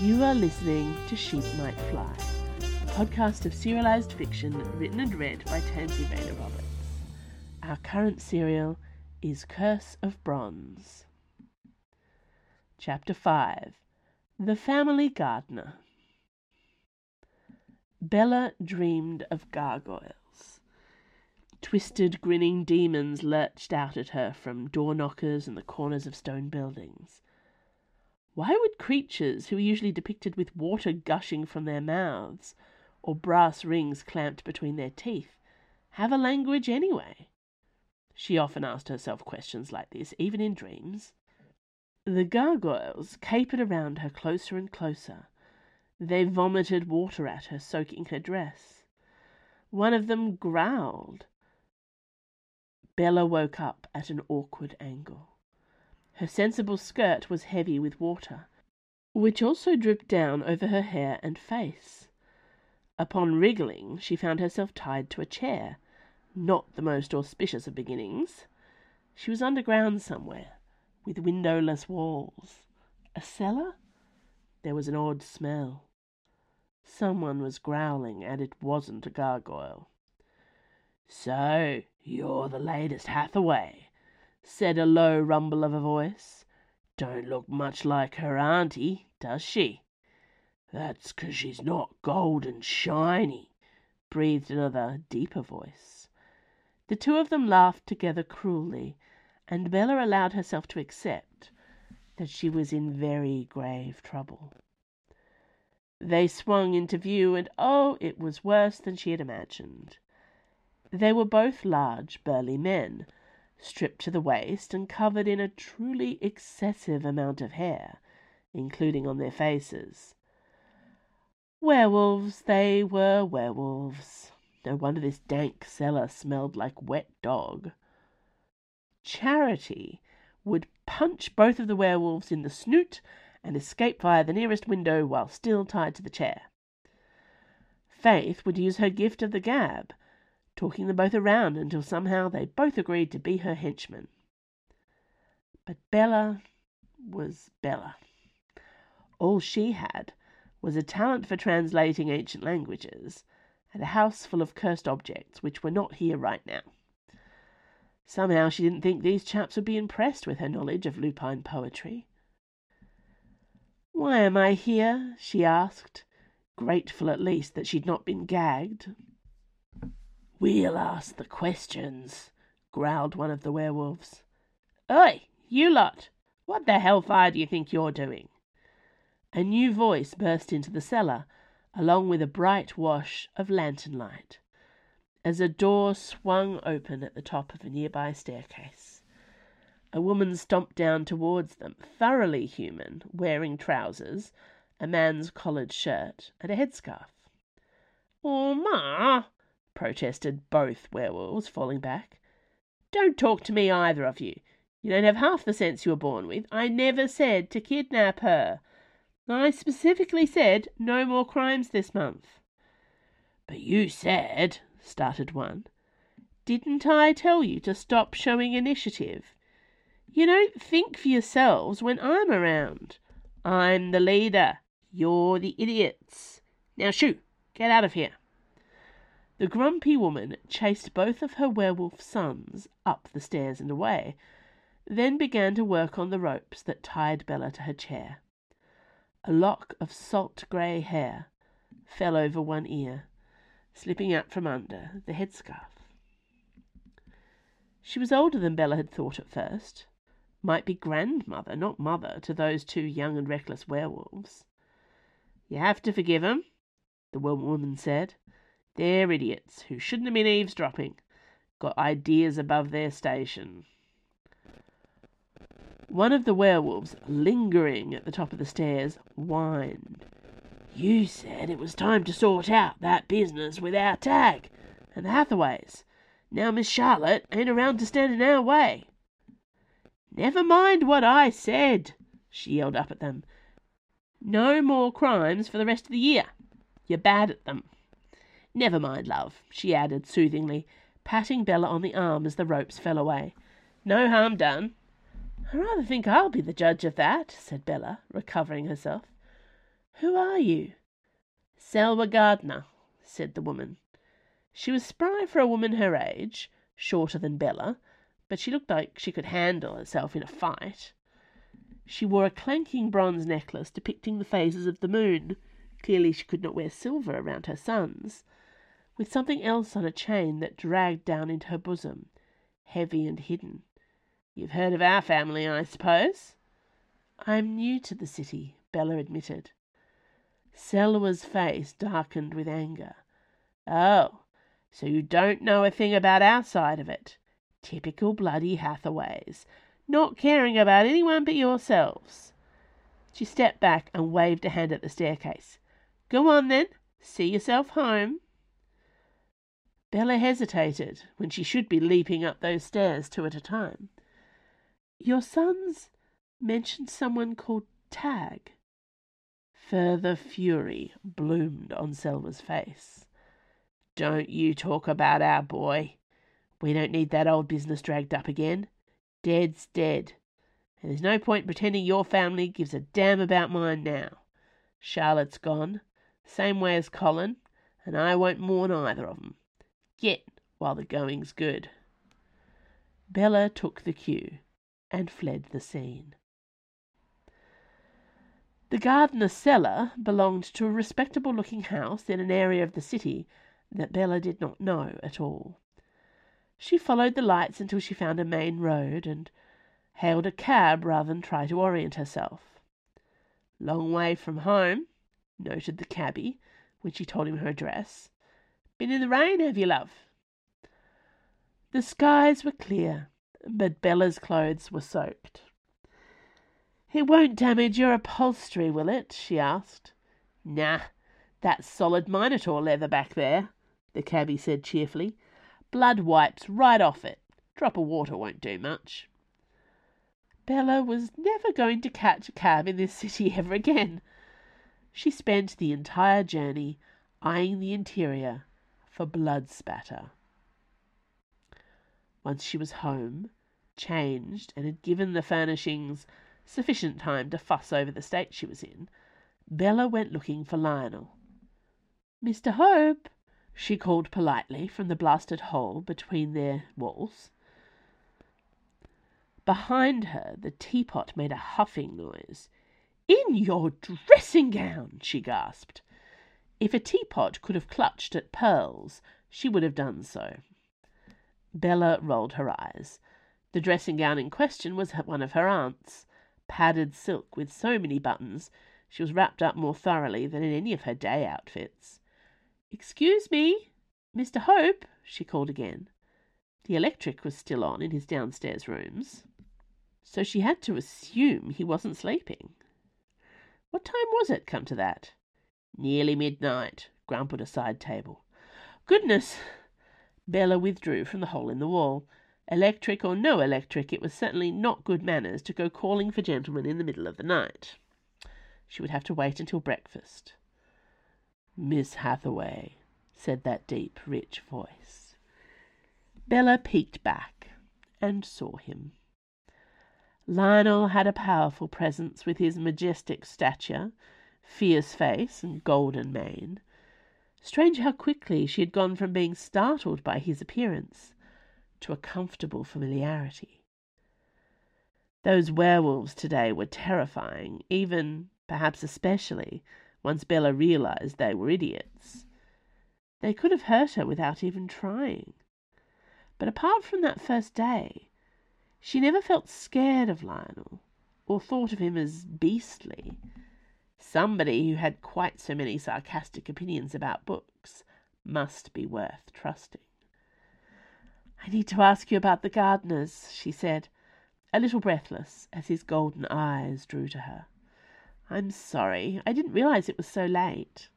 You are listening to Sheep Might Fly, a podcast of serialized fiction written and read by Tansy Rayner Roberts. Our current serial is Curse of Bronze. Chapter 5 The Family Gardener. Bella dreamed of gargoyles. Twisted, grinning demons lurched out at her from door knockers and the corners of stone buildings. Why would creatures who are usually depicted with water gushing from their mouths or brass rings clamped between their teeth have a language anyway? She often asked herself questions like this, even in dreams. The gargoyles capered around her closer and closer. They vomited water at her, soaking her dress. One of them growled. Bella woke up at an awkward angle. Her sensible skirt was heavy with water, which also dripped down over her hair and face. Upon wriggling, she found herself tied to a chair. Not the most auspicious of beginnings. She was underground somewhere, with windowless walls. A cellar? There was an odd smell. Someone was growling, and it wasn't a gargoyle. So, you're the latest Hathaway, said a low rumble of a voice. Don't look much like her auntie, does she? That's 'cause she's not gold and shiny, breathed another, deeper voice. The two of them laughed together cruelly, and Bella allowed herself to accept that she was in very grave trouble. They swung into view, and oh, it was worse than she had imagined. They were both large, burly men stripped to the waist and covered in a truly excessive amount of hair, including on their faces. Werewolves, they were werewolves. No wonder this dank cellar smelled like wet dog. Charity would punch both of the werewolves in the snoot and escape via the nearest window while still tied to the chair. Faith would use her gift of the gab talking them both around until somehow they both agreed to be her henchmen. But Bella was Bella. All she had was a talent for translating ancient languages and a house full of cursed objects which were not here right now. Somehow she didn't think these chaps would be impressed with her knowledge of lupine poetry. Why am I here? she asked, grateful at least that she'd not been gagged. We'll ask the questions, growled one of the werewolves. Oi, you lot! What the hellfire do you think you're doing? A new voice burst into the cellar, along with a bright wash of lantern light, as a door swung open at the top of a nearby staircase. A woman stomped down towards them, thoroughly human, wearing trousers, a man's collared shirt, and a headscarf. Oh, ma! Protested both werewolves, falling back. Don't talk to me, either of you. You don't have half the sense you were born with. I never said to kidnap her. I specifically said no more crimes this month. But you said, started one. Didn't I tell you to stop showing initiative? You don't think for yourselves when I'm around. I'm the leader. You're the idiots. Now shoo, get out of here. The grumpy woman chased both of her werewolf sons up the stairs and away, then began to work on the ropes that tied Bella to her chair. A lock of salt grey hair fell over one ear, slipping out from under the headscarf. She was older than Bella had thought at first. Might be grandmother, not mother, to those two young and reckless werewolves. You have to forgive 'em, the woman said. They're idiots who shouldn't have been eavesdropping. Got ideas above their station. One of the werewolves, lingering at the top of the stairs, whined. You said it was time to sort out that business with our tag and the Hathaways. Now Miss Charlotte ain't around to stand in our way. Never mind what I said, she yelled up at them. No more crimes for the rest of the year. You're bad at them. Never mind, love, she added soothingly, patting Bella on the arm as the ropes fell away. No harm done. I rather think I'll be the judge of that, said Bella, recovering herself. Who are you? Selwa Gardner, said the woman. She was spry for a woman her age, shorter than Bella, but she looked like she could handle herself in a fight. She wore a clanking bronze necklace depicting the phases of the moon. Clearly she could not wear silver around her sons, with something else on a chain that dragged down into her bosom, heavy and hidden. You've heard of our family, I suppose? I'm new to the city, Bella admitted. Selwa's face darkened with anger. Oh, so you don't know a thing about our side of it. Typical bloody Hathaways, not caring about anyone but yourselves. She stepped back and waved a hand at the staircase. Go on then, see yourself home. Bella hesitated when she should be leaping up those stairs two at a time. Your sons mentioned someone called Tag. Further fury bloomed on Selwa's face. Don't you talk about our boy. We don't need that old business dragged up again. Dead's dead. And there's no point pretending your family gives a damn about mine now. Charlotte's gone, same way as Colin, and I won't mourn either of 'em. Get while the going's good. Bella took the cue and fled the scene. The gardener's cellar belonged to a respectable looking house in an area of the city that Bella did not know at all. She followed the lights until she found a main road and hailed a cab rather than try to orient herself. Long way from home, noted the cabby when she told him her address. Been in the rain, have you, love? The skies were clear, but Bella's clothes were soaked. It won't damage your upholstery, will it? she asked. Nah, that's solid Minotaur leather back there the cabby said cheerfully. Blood wipes right off it. Drop of water won't do much. Bella was never going to catch a cab in this city ever again. She spent the entire journey eyeing the interior for blood spatter. Once she was home, changed, and had given the furnishings sufficient time to fuss over the state she was in, Bella went looking for Lionel. Mr. Hope, she called politely from the blasted hole between their walls. Behind her, the teapot made a huffing noise. In your dressing gown, she gasped. If a teapot could have clutched at pearls, she would have done so. Bella rolled her eyes. The dressing gown in question was one of her aunt's, padded silk with so many buttons she was wrapped up more thoroughly than in any of her day outfits. Excuse me, Mr. Hope, she called again. The electric was still on in his downstairs rooms, so she had to assume he wasn't sleeping. What time was it, come to that? Nearly midnight, grumbled a side table. Goodness! Bella withdrew from the hole in the wall. Electric or no electric, it was certainly not good manners to go calling for gentlemen in the middle of the night. She would have to wait until breakfast. Miss Hathaway, said that deep, rich voice. Bella peeked back and saw him. Lionel had a powerful presence with his majestic stature, fierce face, and golden mane. Strange how quickly she had gone from being startled by his appearance to a comfortable familiarity. Those werewolves today were terrifying, even, perhaps especially, once Bella realized they were idiots. They could have hurt her without even trying. But apart from that first day, she never felt scared of Lionel or thought of him as beastly. Somebody who had quite so many sarcastic opinions about books must be worth trusting. I need to ask you about the gardeners, she said, a little breathless as his golden eyes drew to her. I'm sorry. I didn't realize it was so late.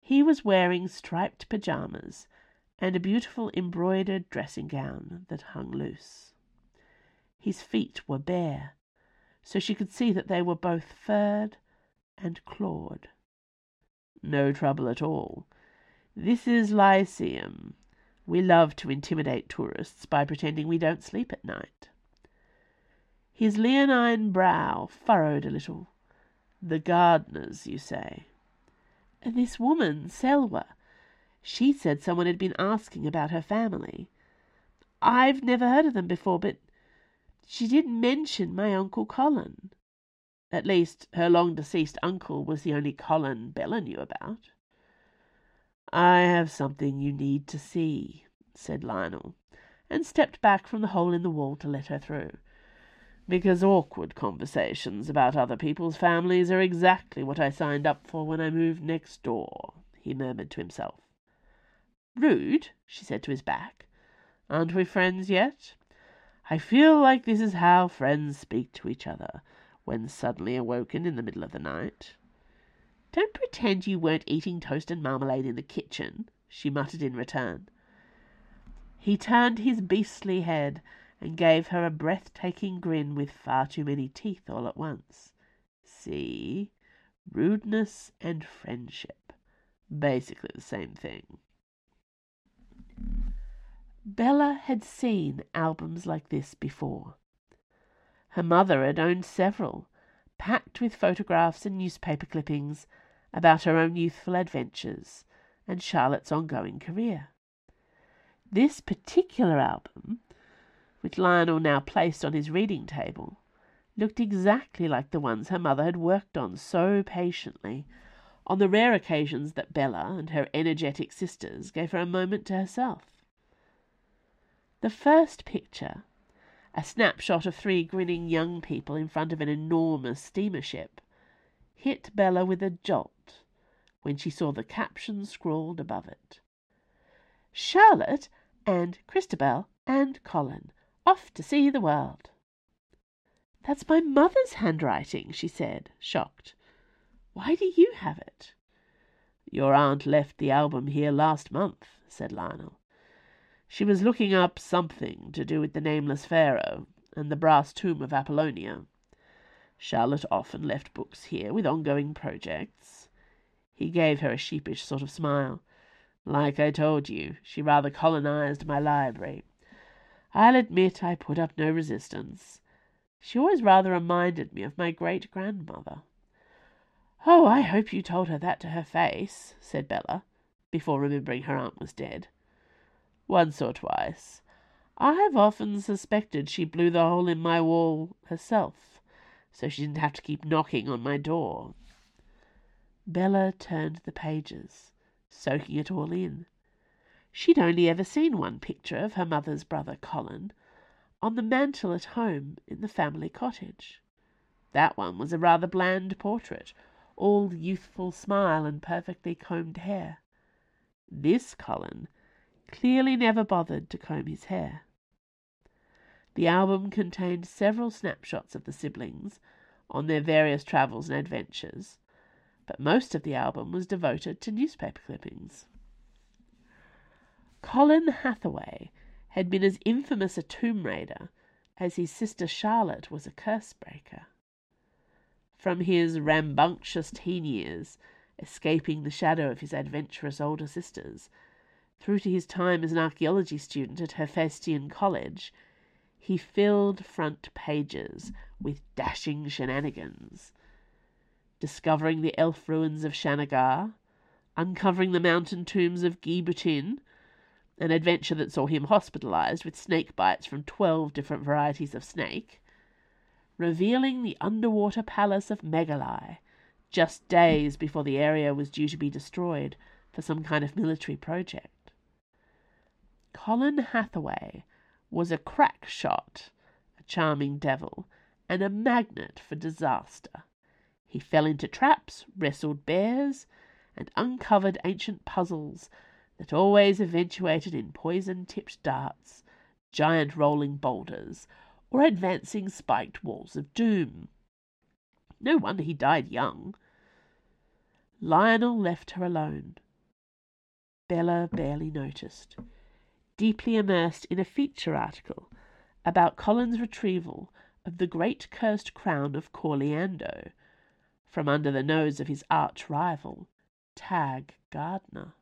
He was wearing striped pajamas and a beautiful embroidered dressing gown that hung loose. His feet were bare, so she could see that they were both furred and clawed. No trouble at all. This is Lyceum. We love to intimidate tourists by pretending we don't sleep at night. His leonine brow furrowed a little The gardeners, you say? This woman, Selwa. She said someone had been asking about her family. I've never heard of them before, but she did mention my Uncle Colin. At least, her long deceased uncle was the only Colin Bella knew about. I have something you need to see, said Lionel, and stepped back from the hole in the wall to let her through. Because awkward conversations about other people's families are exactly what I signed up for when I moved next door, he murmured to himself. Rude, she said to his back. Aren't we friends yet? I feel like this is how friends speak to each other when suddenly awoken in the middle of the night. Don't pretend you weren't eating toast and marmalade in the kitchen, she muttered in return. He turned his beastly head and gave her a breathtaking grin with far too many teeth all at once. See? Rudeness and friendship. Basically the same thing. Bella had seen albums like this before. Her mother had owned several, packed with photographs and newspaper clippings about her own youthful adventures and Charlotte's ongoing career. This particular album, which Lionel now placed on his reading table, looked exactly like the ones her mother had worked on so patiently on the rare occasions that Bella and her energetic sisters gave her a moment to herself. The first picture, a snapshot of three grinning young people in front of an enormous steamer ship, hit Bella with a jolt when she saw the caption scrawled above it. Charlotte and Christabel and Colin off to see the world. That's my mother's handwriting, she said, shocked. Why do you have it? Your aunt left the album here last month, said Lionel. She was looking up something to do with the nameless pharaoh and the brass tomb of Apollonia. Charlotte often left books here with ongoing projects. He gave her a sheepish sort of smile. Like I told you, she rather colonized my library. I'll admit I put up no resistance. She always rather reminded me of my great grandmother. Oh, I hope you told her that to her face, said Bella, before remembering her aunt was dead. Once or twice. I've often suspected she blew the hole in my wall herself so she didn't have to keep knocking on my door. Bella turned the pages, soaking it all in. She'd only ever seen one picture of her mother's brother Colin on the mantel at home in the family cottage. That one was a rather bland portrait, all youthful smile and perfectly combed hair. This Colin clearly never bothered to comb his hair. The album contained several snapshots of the siblings on their various travels and adventures, but most of the album was devoted to newspaper clippings. Colin Hathaway had been as infamous a tomb raider as his sister Charlotte was a curse breaker. From his rambunctious teen years, escaping the shadow of his adventurous older sisters, through to his time as an archaeology student at Hephaestion College, he filled front pages with dashing shenanigans. Discovering the elf ruins of Shanagar, uncovering the mountain tombs of Ghibutin, an adventure that saw him hospitalized with snake bites from twelve different varieties of snake, revealing the underwater palace of Megalai, just days before the area was due to be destroyed for some kind of military project. Colin Hathaway was a crack shot, a charming devil, and a magnet for disaster. He fell into traps, wrestled bears, and uncovered ancient puzzles that always eventuated in poison tipped darts, giant rolling boulders, or advancing spiked walls of doom. No wonder he died young. Lionel left her alone. Bella barely noticed deeply immersed in a feature article about Colin's retrieval of the great cursed crown of Corleando from under the nose of his arch rival, Tag Gardner.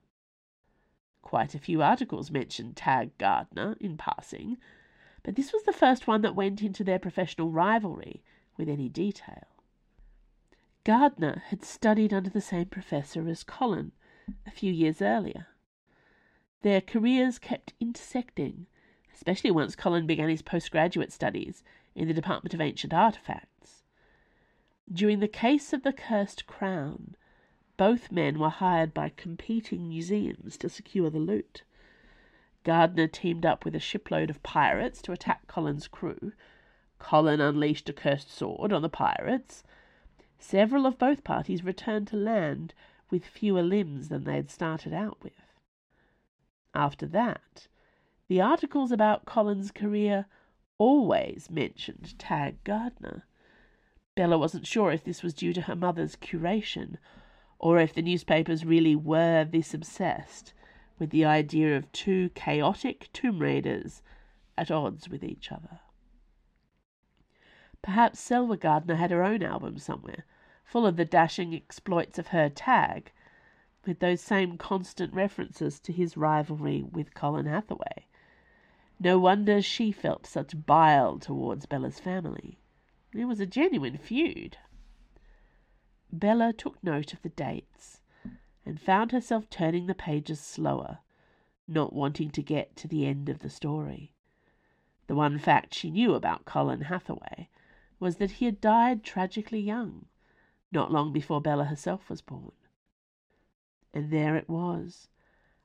Quite a few articles mentioned Tag Gardner in passing, but this was the first one that went into their professional rivalry with any detail. Gardner had studied under the same professor as Colin a few years earlier. Their careers kept intersecting, especially once Colin began his postgraduate studies in the Department of Ancient Artifacts. During the case of the Cursed Crown, both men were hired by competing museums to secure the loot. Gardner teamed up with a shipload of pirates to attack Colin's crew. Colin unleashed a cursed sword on the pirates. Several of both parties returned to land with fewer limbs than they had started out with. After that, the articles about Colin's career always mentioned Tag Gardner. Bella wasn't sure if this was due to her mother's curation, or if the newspapers really were this obsessed with the idea of two chaotic tomb raiders at odds with each other. Perhaps Selma Gardner had her own album somewhere, full of the dashing exploits of her tag, with those same constant references to his rivalry with Colin Hathaway. No wonder she felt such bile towards Bella's family. It was a genuine feud. Bella took note of the dates and found herself turning the pages slower, not wanting to get to the end of the story. The one fact she knew about Colin Hathaway was that he had died tragically young, not long before Bella herself was born. And there it was,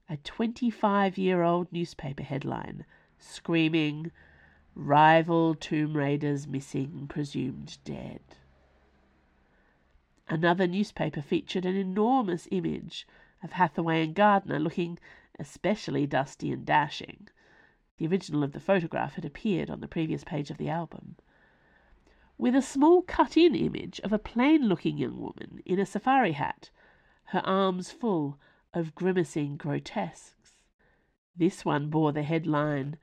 a 25 year old newspaper headline screaming, Rival tomb raiders missing, presumed dead. Another newspaper featured an enormous image of Hathaway and Gardner looking especially dusty and dashing. The original of the photograph had appeared on the previous page of the album. With a small cut in image of a plain looking young woman in a safari hat her arms full of grimacing grotesques. This one bore the headline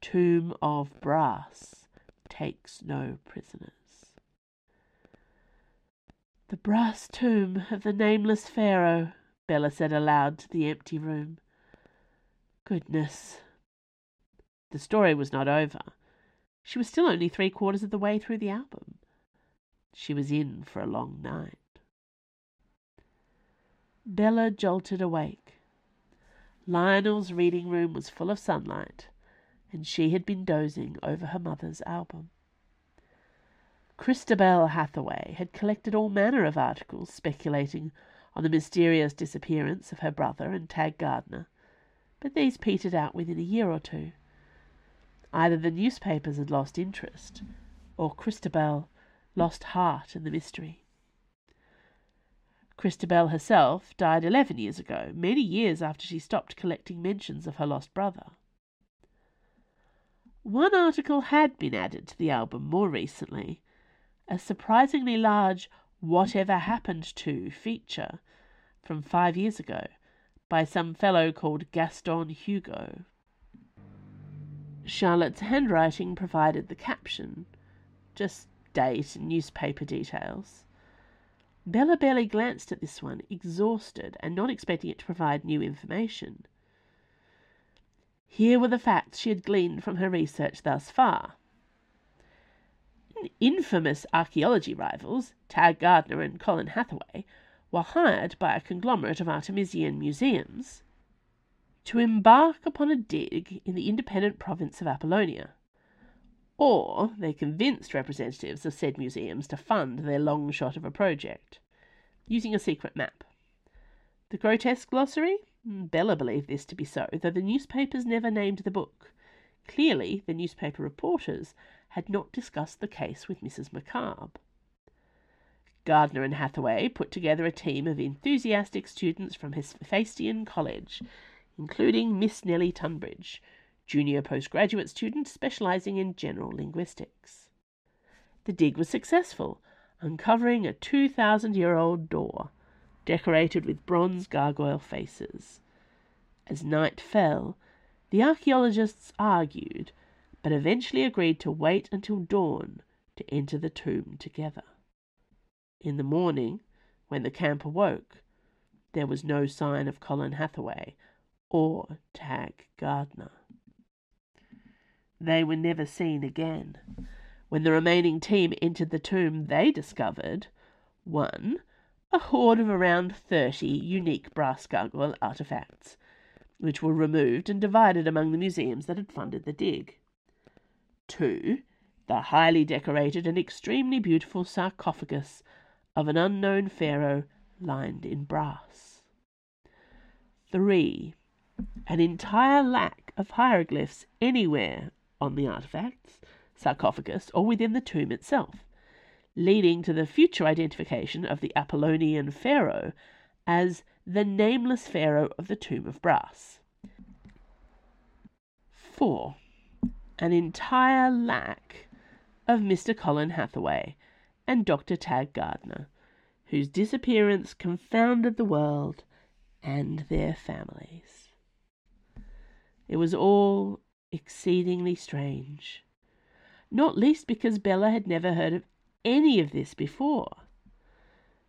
Tomb of Brass Takes No Prisoners. The brass tomb of the nameless Pharaoh, Bella said aloud to the empty room. Goodness. The story was not over. She was still only three quarters of the way through the album. She was in for a long night. Bella jolted awake. Lionel's reading room was full of sunlight, and she had been dozing over her mother's album. Christabel Hathaway had collected all manner of articles speculating on the mysterious disappearance of her brother and Tag Gardner, but these petered out within a year or two. Either the newspapers had lost interest, or Christabel lost heart in the mystery. Christabel herself died eleven years ago, many years after she stopped collecting mentions of her lost brother. One article had been added to the album more recently, a surprisingly large Whatever Happened To feature from five years ago by some fellow called Gaston Hugo. Charlotte's handwriting provided the caption, just date and newspaper details. Bella barely glanced at this one, exhausted and not expecting it to provide new information. Here were the facts she had gleaned from her research thus far. Infamous archaeology rivals, Tag Gardner and Colin Hathaway, were hired by a conglomerate of Artemisian museums to embark upon a dig in the independent province of Apollonia. Or they convinced representatives of said museums to fund their long shot of a project, using a secret map. The grotesque glossary? Hmm, Bella believed this to be so, though the newspapers never named the book. Clearly, the newspaper reporters had not discussed the case with Mrs. McCabe. Gardner and Hathaway put together a team of enthusiastic students from Hephaestion College, including Miss Nellie Tunbridge, junior postgraduate student specializing in general linguistics. The dig was successful, uncovering a 2,000 year old door decorated with bronze gargoyle faces. As night fell, the archaeologists argued, but eventually agreed to wait until dawn to enter the tomb together. In the morning, when the camp awoke, there was no sign of Colin Hathaway or Tag Gardner. They were never seen again. When the remaining team entered the tomb, they discovered One, a hoard of around 30 unique brass gargoyle artifacts, which were removed and divided among the museums that had funded the dig. Two, the highly decorated and extremely beautiful sarcophagus of an unknown pharaoh lined in brass. Three, an entire lack of hieroglyphs anywhere on the artifacts, sarcophagus, or within the tomb itself, leading to the future identification of the Apollonian pharaoh as the nameless pharaoh of the tomb of brass. 4. An entire lack of Mr. Colin Hathaway and Dr. Tag Gardner, whose disappearance confounded the world and their families. It was all exceedingly strange, not least because Bella had never heard of any of this before.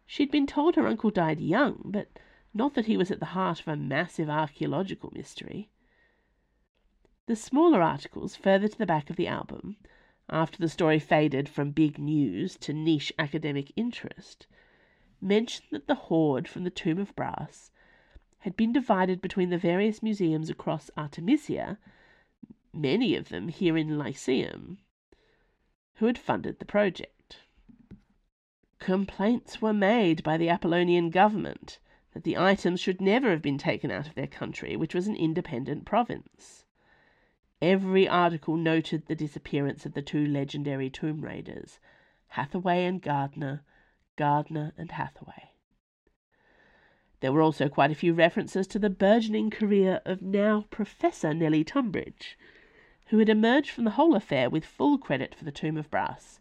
She'd been told her uncle died young, but not that he was at the heart of a massive archaeological mystery. The smaller articles further to the back of the album, after the story faded from big news to niche academic interest, mentioned that the hoard from the Tomb of Brass had been divided between the various museums across Artemisia, many of them here in Lyceum, who had funded the project. Complaints were made by the Apollonian government that the items should never have been taken out of their country, which was an independent province. Every article noted the disappearance of the two legendary tomb raiders, Hathaway and Gardner, Gardner and Hathaway. There were also quite a few references to the burgeoning career of now Professor Nellie Tunbridge, who had emerged from the whole affair with full credit for the Tomb of Brass,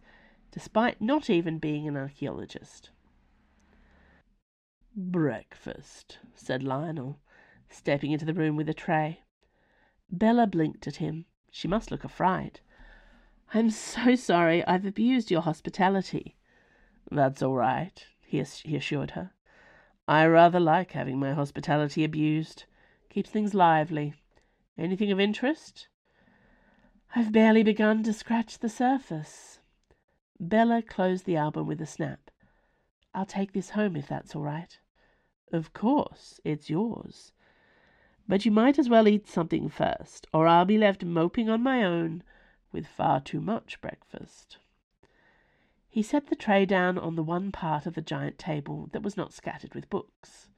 despite not even being an archaeologist. Breakfast, said Lionel, stepping into the room with a tray. Bella blinked at him. She must look affrighted. I'm so sorry I've abused your hospitality. That's all right, he, he assured her. I rather like having my hospitality abused. Keeps things lively. Anything of interest? I've barely begun to scratch the surface. Bella closed the album with a snap. I'll take this home if that's all right. Of course, it's yours. But you might as well eat something first, or I'll be left moping on my own with far too much breakfast. He set the tray down on the one part of the giant table that was not scattered with books.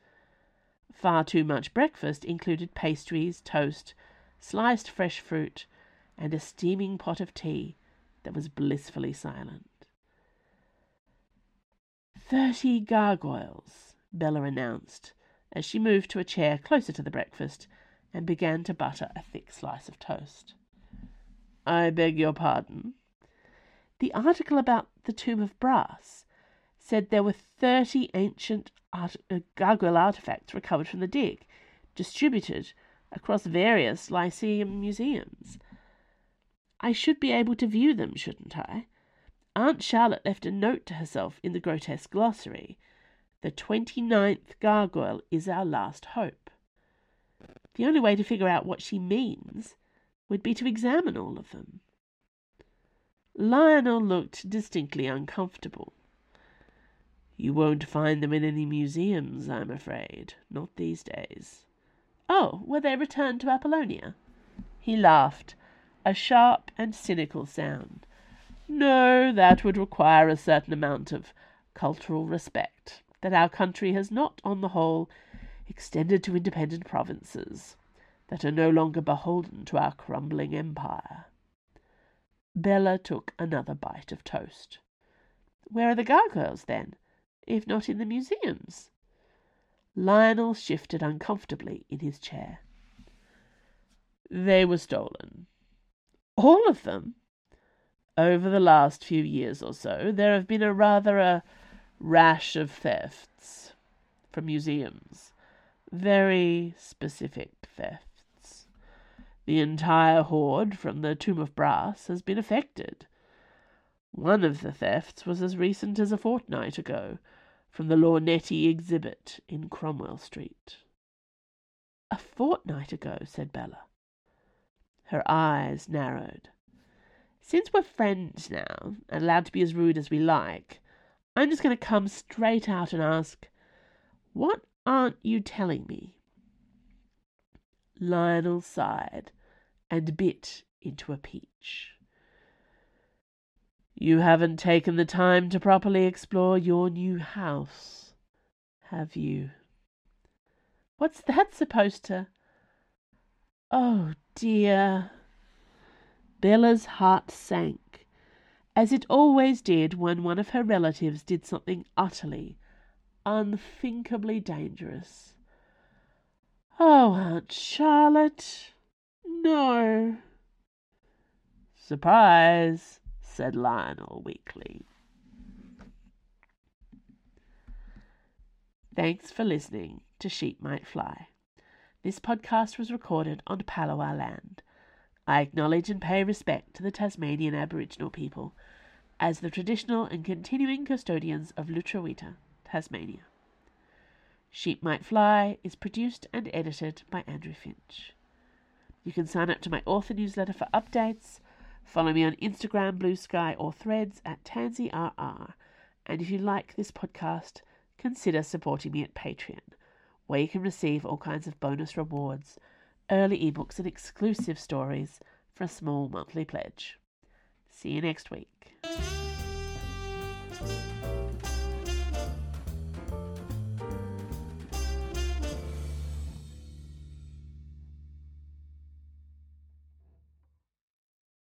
Far too much breakfast included pastries, toast, sliced fresh fruit, and a steaming pot of tea that was blissfully silent. Thirty gargoyles, Bella announced, as she moved to a chair closer to the breakfast and began to butter a thick slice of toast. I beg your pardon? The article about the Tomb of Brass said there were 30 ancient art- uh, gargoyle artifacts recovered from the dig, distributed across various Lyceum museums. I should be able to view them, shouldn't I? Aunt Charlotte left a note to herself in the grotesque glossary. The twenty-ninth gargoyle is our last hope. The only way to figure out what she means would be to examine all of them. Lionel looked distinctly uncomfortable. You won't find them in any museums, I'm afraid. Not these days. Oh, were they returned to Apollonia? He laughed, a sharp and cynical sound. No, that would require a certain amount of cultural respect that our country has not, on the whole, extended to independent provinces that are no longer beholden to our crumbling empire. Bella took another bite of toast. Where are the gargoyles, then, if not in the museums? Lionel shifted uncomfortably in his chair. They were stolen. All of them? Over the last few years or so, there have been a rather a rash of thefts from museums. Very specific thefts. The entire hoard from the Tomb of Brass has been affected. One of the thefts was as recent as a fortnight ago, from the Lornetti exhibit in Cromwell Street. A fortnight ago, said Bella. Her eyes narrowed. Since we're friends now, and allowed to be as rude as we like, I'm just going to come straight out and ask, what aren't you telling me? Lionel sighed and bit into a peach. You haven't taken the time to properly explore your new house, have you? What's that supposed to? Oh dear. Bella's heart sank, as it always did when one of her relatives did something utterly, unthinkably dangerous. Oh, Aunt Charlotte, no. Surprise, said Lionel weakly. Thanks for listening to Sheep Might Fly. This podcast was recorded on Palawa land. I acknowledge and pay respect to the Tasmanian Aboriginal people as the traditional and continuing custodians of Lutruwita, Tasmania. Sheep Might Fly is produced and edited by Andrew Finch. You can sign up to my author newsletter for updates Follow me on Instagram, Bluesky, or Threads at TansyRR. And if you like this podcast, consider supporting me at Patreon, where you can receive all kinds of bonus rewards, early ebooks, and exclusive stories for a small monthly pledge. See you next week.